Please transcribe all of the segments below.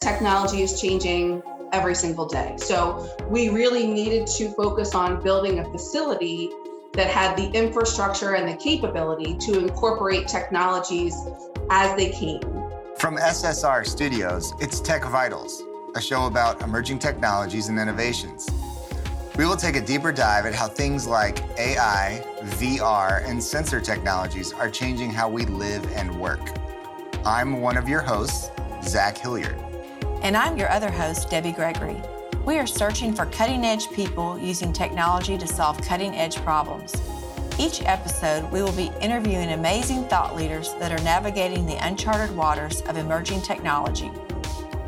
technology is changing every single day. So we really needed to focus on building a facility that had the infrastructure and the capability to incorporate technologies as they came. From SSR Studios, it's Tech Vitals, a show about emerging technologies and innovations. We will take a deeper dive at how things like AI, VR, and sensor technologies are changing how we live and work. I'm one of your hosts, Zach Hilliard. And I'm your other host, Debbie Gregory. We are searching for cutting edge people using technology to solve cutting edge problems. Each episode, we will be interviewing amazing thought leaders that are navigating the uncharted waters of emerging technology.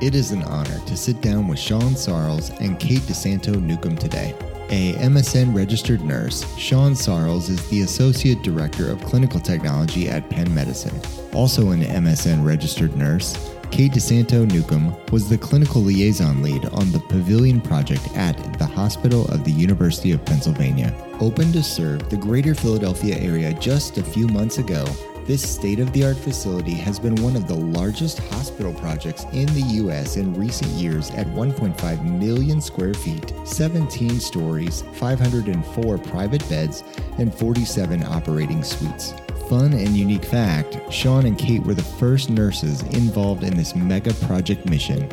It is an honor to sit down with Sean Sarles and Kate DeSanto Newcomb today. A MSN registered nurse, Sean Sarles is the Associate Director of Clinical Technology at Penn Medicine. Also an MSN registered nurse, Kate DeSanto Newcomb was the clinical liaison lead on the Pavilion project at the Hospital of the University of Pennsylvania. Open to serve the greater Philadelphia area just a few months ago, this state of the art facility has been one of the largest hospital projects in the U.S. in recent years at 1.5 million square feet, 17 stories, 504 private beds, and 47 operating suites. Fun and unique fact Sean and Kate were the first nurses involved in this mega project mission,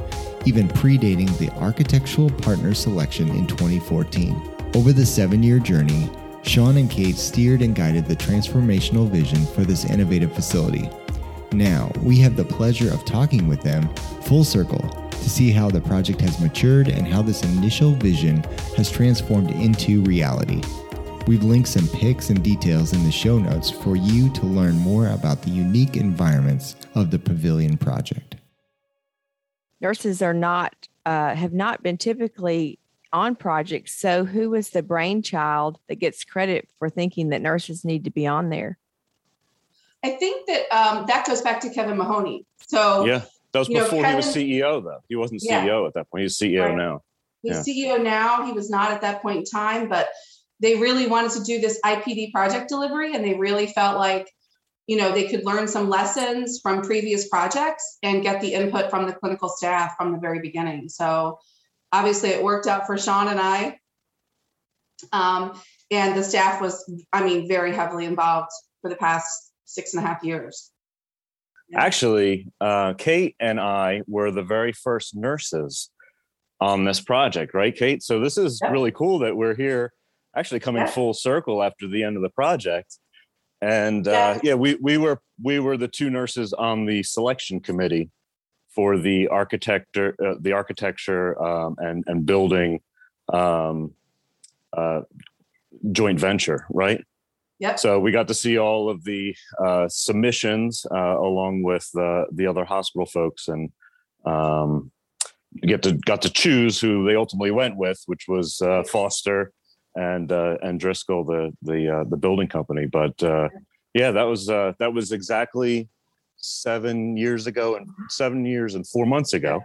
even predating the architectural partner selection in 2014. Over the seven year journey, Sean and Kate steered and guided the transformational vision for this innovative facility. Now, we have the pleasure of talking with them full circle to see how the project has matured and how this initial vision has transformed into reality. We've linked some pics and details in the show notes for you to learn more about the unique environments of the Pavilion project. Nurses are not uh, have not been typically on projects. So, who was the brainchild that gets credit for thinking that nurses need to be on there? I think that um, that goes back to Kevin Mahoney. So, yeah, that was before know, Kevin, he was CEO, though. He wasn't CEO yeah. at that point. He's CEO right. now. He's yeah. CEO now. He was not at that point in time, but they really wanted to do this IPD project delivery, and they really felt like you know they could learn some lessons from previous projects and get the input from the clinical staff from the very beginning. So obviously it worked out for Sean and I. Um, and the staff was, I mean, very heavily involved for the past six and a half years. Actually, uh, Kate and I were the very first nurses on this project, right, Kate? So this is really cool that we're here, actually coming full circle after the end of the project. And uh, yeah, we we were we were the two nurses on the selection committee for the architecture, uh, the architecture um, and and building um, uh, joint venture, right? Yeah. So we got to see all of the uh, submissions uh, along with the the other hospital folks, and um, get to got to choose who they ultimately went with, which was uh, Foster and uh, and Driscoll, the the the building company. But yeah, that was that was exactly seven years ago and seven years and four months ago.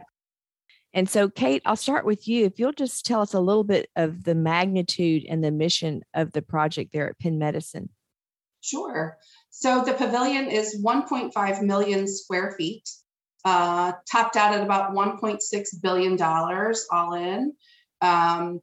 And so, Kate, I'll start with you. If you'll just tell us a little bit of the magnitude and the mission of the project there at Penn Medicine. Sure. So, the pavilion is 1.5 million square feet, uh, topped out at about $1.6 billion all in. Um,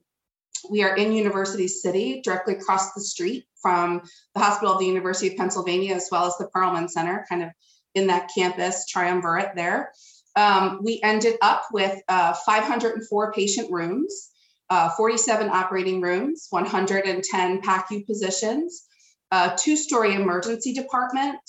we are in University City, directly across the street from the Hospital of the University of Pennsylvania, as well as the Perelman Center, kind of in that campus triumvirate there. Um, we ended up with uh, 504 patient rooms, uh, 47 operating rooms, 110 PACU positions, a two story emergency department,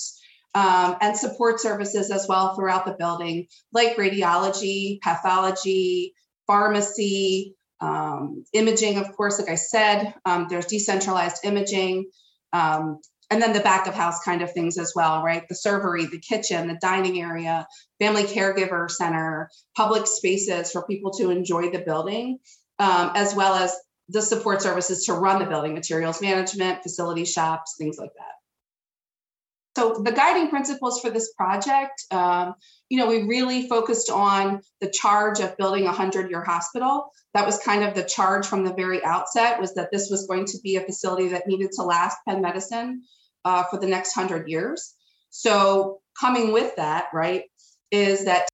um, and support services as well throughout the building, like radiology, pathology, pharmacy, um, imaging, of course, like I said, um, there's decentralized imaging, um, and then the back of house kind of things as well, right? The servery, the kitchen, the dining area, family caregiver center, public spaces for people to enjoy the building, um, as well as the support services to run the building, materials management, facility shops, things like that. So the guiding principles for this project, um, you know, we really focused on the charge of building a hundred-year hospital. That was kind of the charge from the very outset was that this was going to be a facility that needed to last Penn Medicine uh, for the next hundred years. So coming with that, right, is that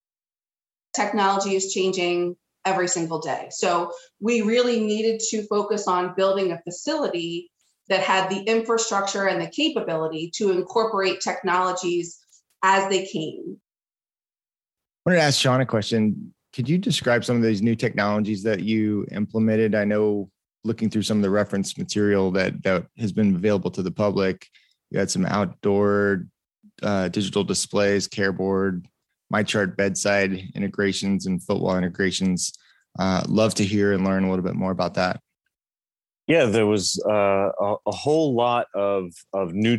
technology is changing every single day. So we really needed to focus on building a facility that had the infrastructure and the capability to incorporate technologies as they came. I wanted to ask Sean a question. Could you describe some of these new technologies that you implemented? I know looking through some of the reference material that that has been available to the public, you had some outdoor uh, digital displays, care board, MyChart bedside integrations, and footwall integrations. Uh, love to hear and learn a little bit more about that. Yeah, there was uh, a, a, whole lot of of new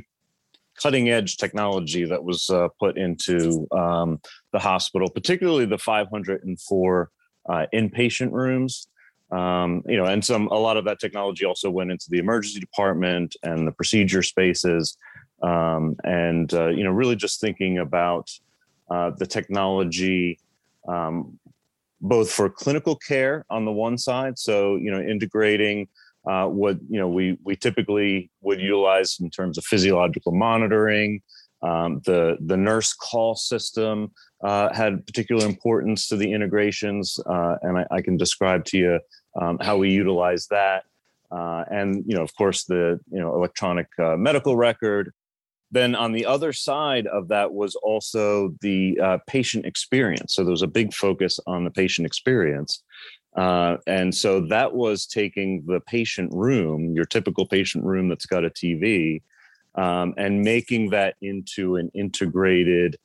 cutting edge technology that was uh, put into um, the hospital, particularly the 504 uh, inpatient rooms. Um, you know, and some a lot of that technology also went into the emergency department and the procedure spaces, um, and uh, you know, really just thinking about uh, the technology um, both for clinical care on the one side, so you know, integrating uh, what you know we we typically would utilize in terms of physiological monitoring. Um, the the nurse call system uh, had particular importance to the integrations, uh, and I, I, can describe to you um, how we utilize that. Uh, and you know, of course, the you know electronic uh, medical record. Then on the other side of that was also the uh, patient experience. So there was a big focus on the patient experience. Uh, and so that was taking the patient room, your typical patient room that's got a TV, um, and making that into an integrated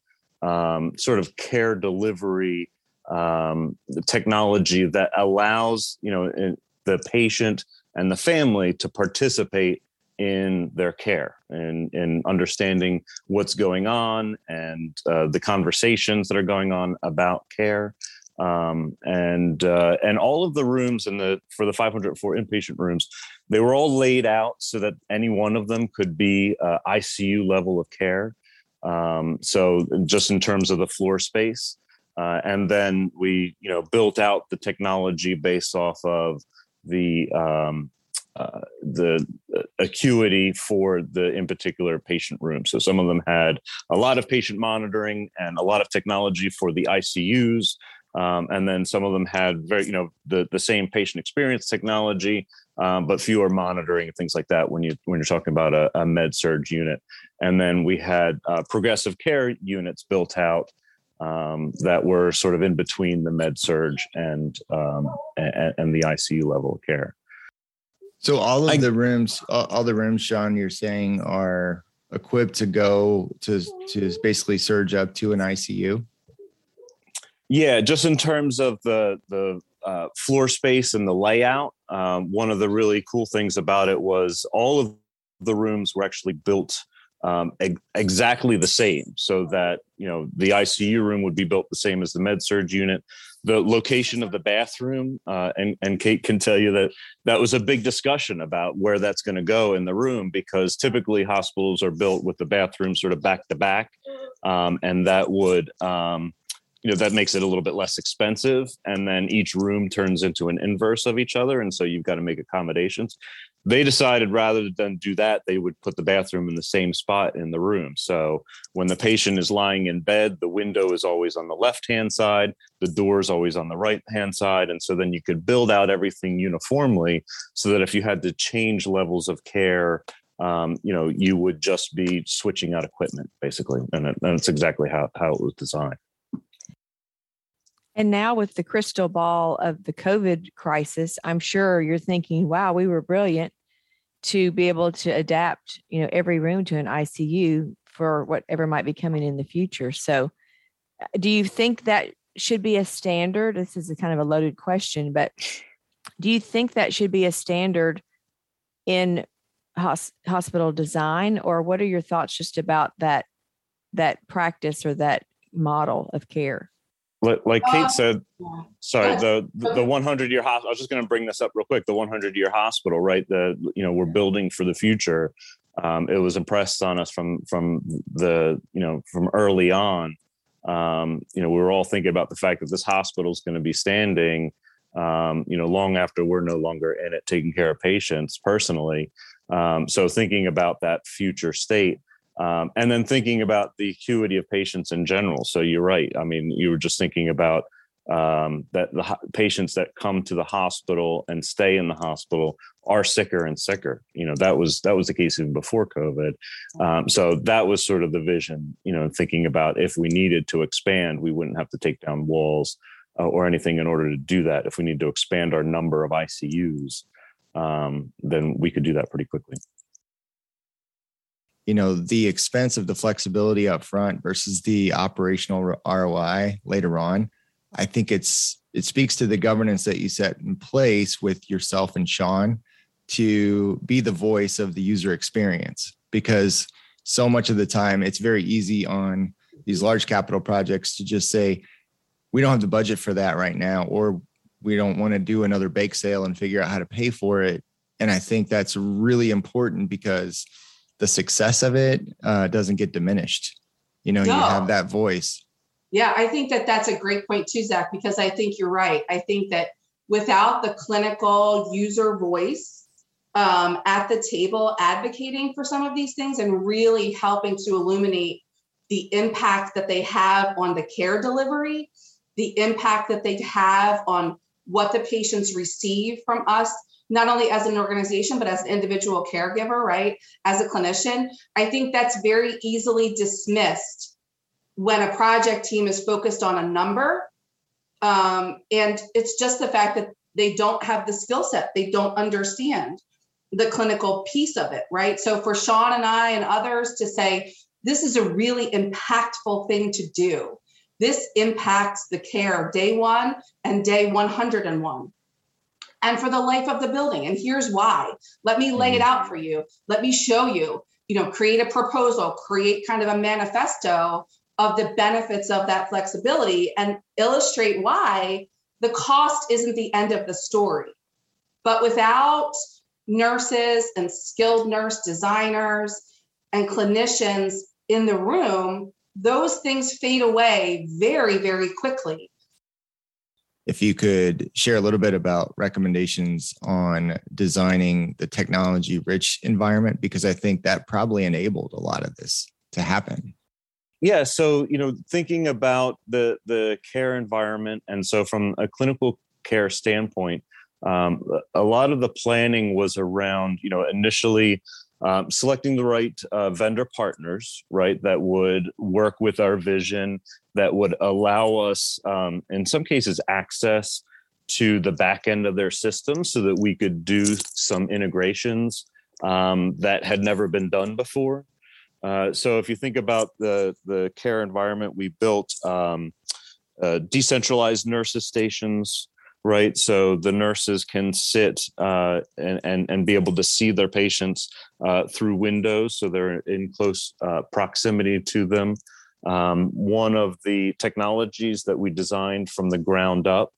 um, sort of care delivery um, technology that allows you know the patient and the family to participate in their care and in understanding what's going on and uh, the conversations that are going on about care um, and uh, and all of the rooms in the for the 504 inpatient rooms, they were all laid out so that any one of them could be uh, ICU level of care. Um, so just in terms of the floor space, uh, and then we you know built out the technology based off of the um, uh, the uh, acuity for the in particular patient room. So some of them had a lot of patient monitoring and a lot of technology for the ICUs. Um, and then some of them had very, you know, the, the same patient experience technology, um, but fewer monitoring and things like that when you when you're talking about a, a med surg unit. And then we had uh, progressive care units built out um, that were sort of in between the med surg and, um, and, and the ICU level of care. So all of I, the rooms, all the rooms, Sean, you're saying are equipped to go to to basically surge up to an ICU. Yeah, just in terms of the the uh, floor space and the layout, um, one of the really cool things about it was all of the rooms were actually built um, eg- exactly the same, so that you know the ICU room would be built the same as the med surg unit. The location of the bathroom, uh, and and Kate can tell you that that was a big discussion about where that's going to go in the room because typically hospitals are built with the bathroom sort of back to back, um, and that would um, you know that makes it a little bit less expensive and then each room turns into an inverse of each other and so you've got to make accommodations. They decided rather than do that they would put the bathroom in the same spot in the room. So when the patient is lying in bed the window is always on the left hand side the door is always on the right hand side and so then you could build out everything uniformly so that if you had to change levels of care um, you know you would just be switching out equipment basically and, that's exactly how, how it was designed and now with the crystal ball of the COVID crisis, I'm sure you're thinking, wow, we were brilliant to be able to adapt, you know, every room to an ICU for whatever might be coming in the future. So uh, do you think that should be a standard? This is a kind of a loaded question, but do you think that should be a standard in hos- hospital design or what are your thoughts just about that that practice or that model of care? Like Kate uh, said, sorry, the the 100 year hospital. I was just going to bring this up real quick. The 100 year hospital, right? The you know we're building for the future. Um, it was impressed on us from from the you know from early on. Um, you know, we were all thinking about the fact that this hospital is going to be standing. Um, you know, long after we're no longer in it, taking care of patients personally. Um, so thinking about that future state um, and then thinking about the acuity of patients in general. So you're right. I mean, you were just thinking about um, that the ho- patients that come to the hospital and stay in the hospital are sicker and sicker. You know that was that was the case even before COVID. Um, so that was sort of the vision. You know, thinking about if we needed to expand, we wouldn't have to take down walls uh, or anything in order to do that. If we need to expand our number of ICUs, um, then we could do that pretty quickly. You know, the expense of the flexibility up front versus the operational ROI later on I think it's it speaks to the governance that you set in place with yourself and Sean to be the voice of the user experience because so much of the time it's very easy on these large capital projects to just say we don't have the budget for that right now or we don't want to do another bake sale and figure out how to pay for it. And i think that's really important because the success of it uh, doesn't get diminished you know no. you have that voice yeah, I think that that's a great point too, Zach, because I think you're right. I think that without the clinical user voice um, at the table advocating for some of these things and really helping to illuminate the impact that they have on the care delivery, the impact that they have on what the patients receive from us, not only as an organization, but as an individual caregiver, right? As a clinician, I think that's very easily dismissed when a project team is focused on a number. Um, and it's just the fact that they don't have the skill set, they don't understand the clinical piece of it, right? So for Sean and I and others to say, this is a really impactful thing to do. This impacts the care day one and day 101 and for the life of the building. And here's why. Let me lay it mm-hmm. out for you. Let me show you, you know, create a proposal, create kind of a manifesto of the benefits of that flexibility and illustrate why the cost isn't the end of the story. But without nurses and skilled nurse designers and clinicians in the room, those things fade away very, very quickly. If you could share a little bit about recommendations on designing the technology rich environment, because I think that probably enabled a lot of this to happen. Yeah so you know thinking about the the care environment and so from a clinical care standpoint um, a lot of the planning was around you know initially um, selecting the right uh, vendor partners right that would work with our vision that would allow us um, in some cases access to the back end of their system so that we could do some integrations um, that had never been done before. Uh, so if you think about the the care environment, we built um, uh, decentralized nurses stations, right? So the nurses can sit uh, and, and and be able to see their patients uh, through windows, so they're in close uh, proximity to them. Um, one of the technologies that we designed from the ground up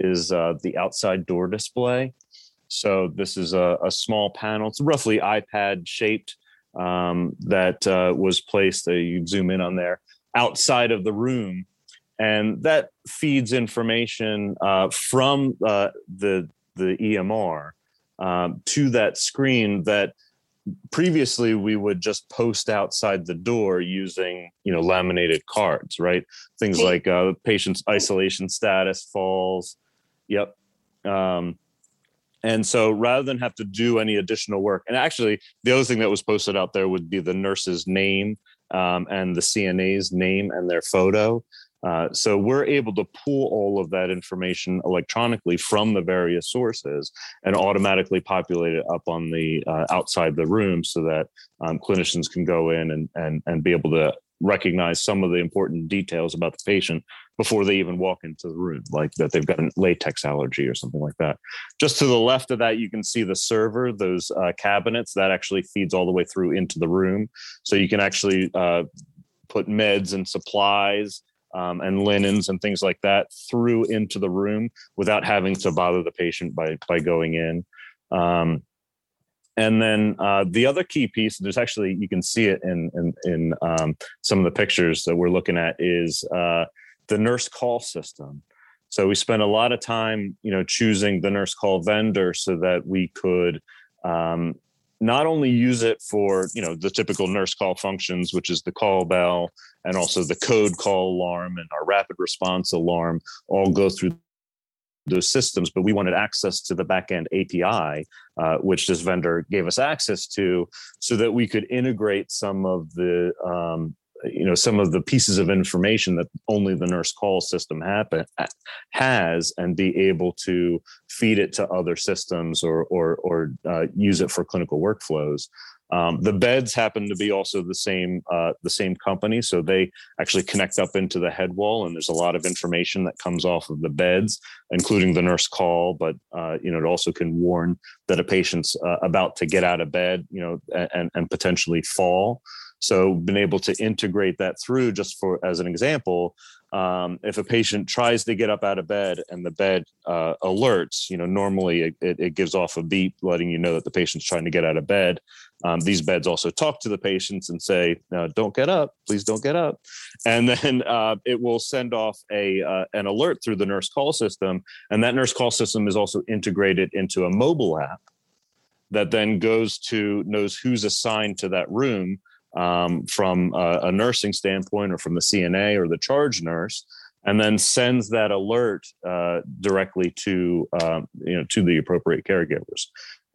is the outside door display. So this is a, a small panel. It's roughly iPad shaped um, that uh, was placed. Uh, you zoom in on there outside of the room, and that feeds information uh, from uh, the the EMR um, to that screen that previously we would just post outside the door using you know laminated cards right things like uh, patient's isolation status falls yep um, and so rather than have to do any additional work, and actually the other thing that was posted out there would be the nurse's name um, and the CNA's name and their photo. Uh, so we're able to pull all of that information electronically from the various sources and automatically populate it up on the uh, outside the room so that um, clinicians can go in and, and, and be able to recognize some of the important details about the patient before they even walk into the room, like that they've got a latex allergy or something like that. Just to the left of that, you can see the server, those uh, cabinets that actually feeds all the way through into the room. So you can actually uh, put meds and supplies um, and linens and things like that through into the room without having to bother the patient by by going in. Um, and then uh, the other key piece, there's actually you can see it in in, in um, some of the pictures that we're looking at, is uh, the nurse call system. So we spent a lot of time, you know, choosing the nurse call vendor so that we could um, not only use it for you know the typical nurse call functions which is the call bell and also the code call alarm and our rapid response alarm all go through those systems but we wanted access to the backend api uh, which this vendor gave us access to so that we could integrate some of the um, you know some of the pieces of information that only the nurse call system happen, has and be able to feed it to other systems or or, or uh, use it for clinical workflows um, the beds happen to be also the same uh, the same company, so they actually connect up into the head wall, and there's a lot of information that comes off of the beds, including the nurse call. But uh, you know, it also can warn that a patient's uh, about to get out of bed, you know, and and potentially fall. So, been able to integrate that through, just for as an example, um, if a patient tries to get up out of bed and the bed uh, alerts, you know, normally it, it, gives off a beep letting you know that the patient's trying to get out of bed. Um, these beds also talk to the patients and say, "Don't get up, please don't get up," and then uh, it will send off a uh, an alert through the nurse call system, and that nurse call system is also integrated into a mobile app that then goes to knows who's assigned to that room um, from a, a, nursing standpoint or from the CNA or the charge nurse, and then sends that alert uh, directly to um, you know to the appropriate caregivers.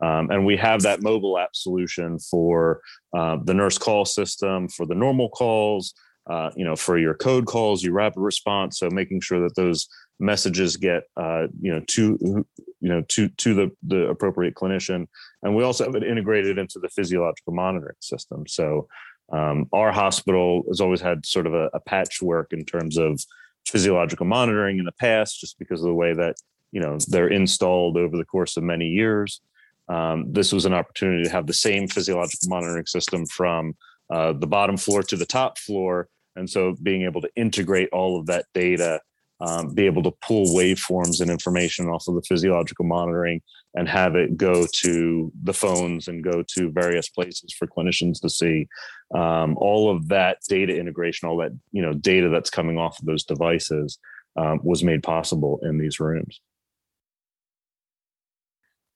Um, and we have that mobile app solution for uh, the nurse call system, for the normal calls, uh, you know, for your code calls, your rapid response. So making sure that those messages get uh, you know to you know to to the the appropriate clinician and we also have it integrated into the physiological monitoring system so um, our hospital has always had sort of a, a, patchwork in terms of physiological monitoring in the past, just because of the way that you know they're installed over the course of many years. Um, this was an opportunity to have the same physiological monitoring system from uh, the bottom floor to the top floor, and so being able to integrate all of that data um, be able to pull waveforms and information off of the physiological monitoring and have it go to the phones and go to various places for clinicians to see. Um, all of that data integration all that you know data that's coming off of those devices um, was made possible in these rooms.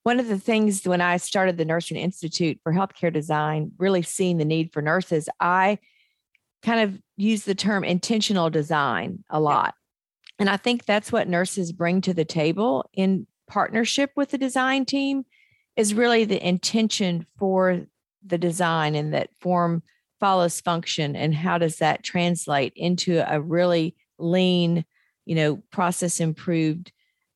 One of the things when i started the nursing institute for healthcare design really seeing the need for nurses i kind of use the term intentional design a lot. And I think that's what nurses bring to the table in partnership with the design team is really the intention for the design and that form follows function and how does that translate into a really lean you know process improved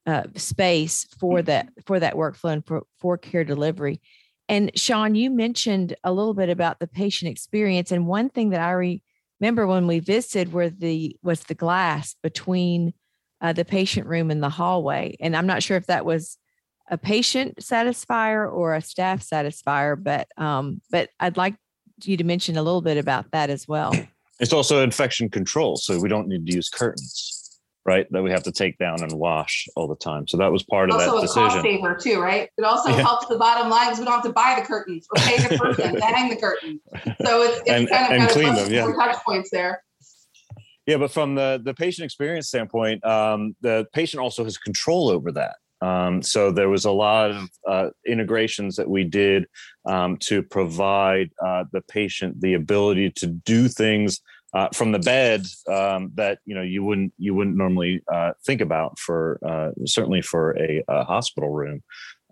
uh, space for that for that workflow and for, for care delivery. And sean you mentioned a little bit about the patient experience and one thing that i re, remember when we visited where the was the glass between uh, the patient room in the hallway and i'm not sure if that was a patient satisfier or a staff satisfier but um, but i'd like you to mention a little bit about that as well. It's also infection control so we don't need to use curtains right that we have to take down and wash all the time. So that was part of also that decision. cost saver too right? It also yeah. helps the bottom line because we don't have to buy the curtains or pay the person to hang the curtain so it's, it's and, kind of, and kind clean of them yeah. touch points there yeah, but from the the patient experience standpoint, um, the patient also has control over that. Um, so there was a lot of uh, integrations that we did um, to provide uh, the patient the ability to do things uh, from the bed um, that you know you wouldn't you wouldn't normally uh, think about for uh, certainly for a, a hospital room.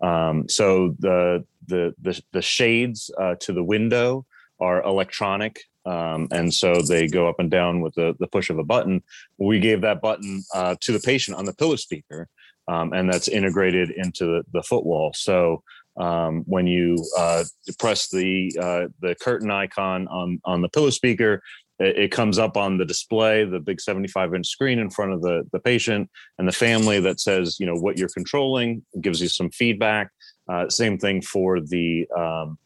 Um, so the the the, the shades uh, to the window are electronic um, and so they go up and down with the, the push of a button. We gave that button uh, to the patient on the pillow speaker, um, and that's integrated into the, the foot wall. So um, when you uh, press the uh, the curtain icon on on the pillow speaker, it, it, comes up on the display, the big 75 inch screen in front of the the patient and the family that says you know what you're controlling, gives you some feedback. Uh, same thing for the um,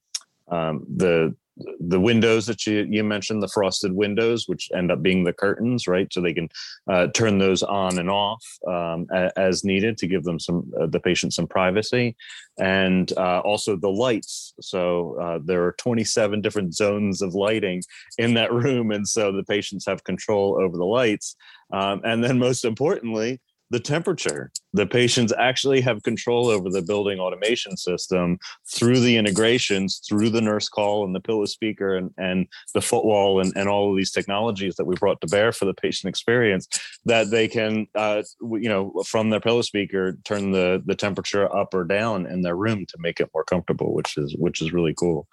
um, the the windows that you, you mentioned, the frosted windows, which end up being the curtains, right? So they can uh, turn those on and off um, as needed to give them some uh, the patient some privacy, and uh, also the lights. So uh, there are 27 different zones of lighting in that room, and so the patients have control over the lights. Um, and then most importantly, the temperature. The patients actually have control over the building automation system through the integrations, through the nurse call and the pillow speaker and, and the footwall and, and all of these technologies that we brought to bear for the patient experience that they can, uh, you know, from their pillow speaker, turn the, the temperature up or down in their room to make it more comfortable, which is, which is really cool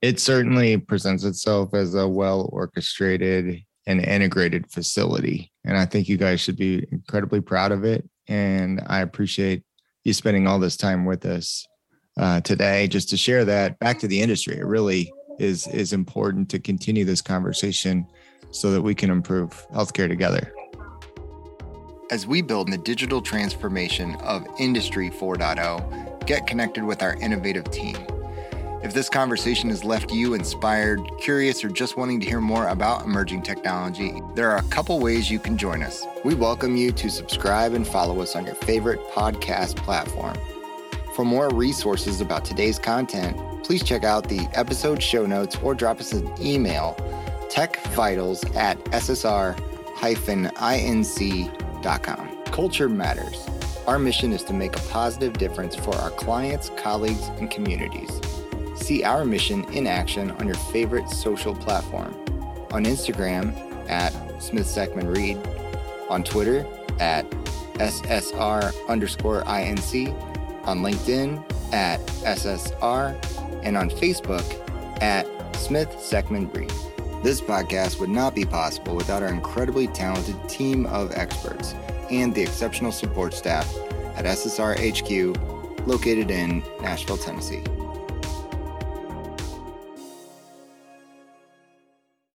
it certainly presents itself as a well orchestrated and integrated facility. And I think you guys should be incredibly proud of it. And I appreciate you spending all this time with us uh, today just to share that back to the industry. It really is is important to continue this conversation so that we can improve healthcare together. As we build the digital transformation of Industry 4.0, get connected with our innovative team if this conversation has left you inspired, curious, or just wanting to hear more about emerging technology, there are a couple ways you can join us. We welcome you to subscribe and follow us on your favorite podcast platform. For more resources about today's content, please check out the episode show notes or drop us an email techvitals at ssr-inc.com. Culture matters. Our mission is to make a positive difference for our clients, colleagues, and communities. See our mission in action on your favorite social platform. On Instagram at Smith Seckman Reid, on Twitter at SSR underscore INC, on LinkedIn at SSR, and on Facebook at Smith Seckman Reid. This podcast would not be possible without our incredibly talented team of experts and the exceptional support staff at SSR HQ located in Nashville, Tennessee.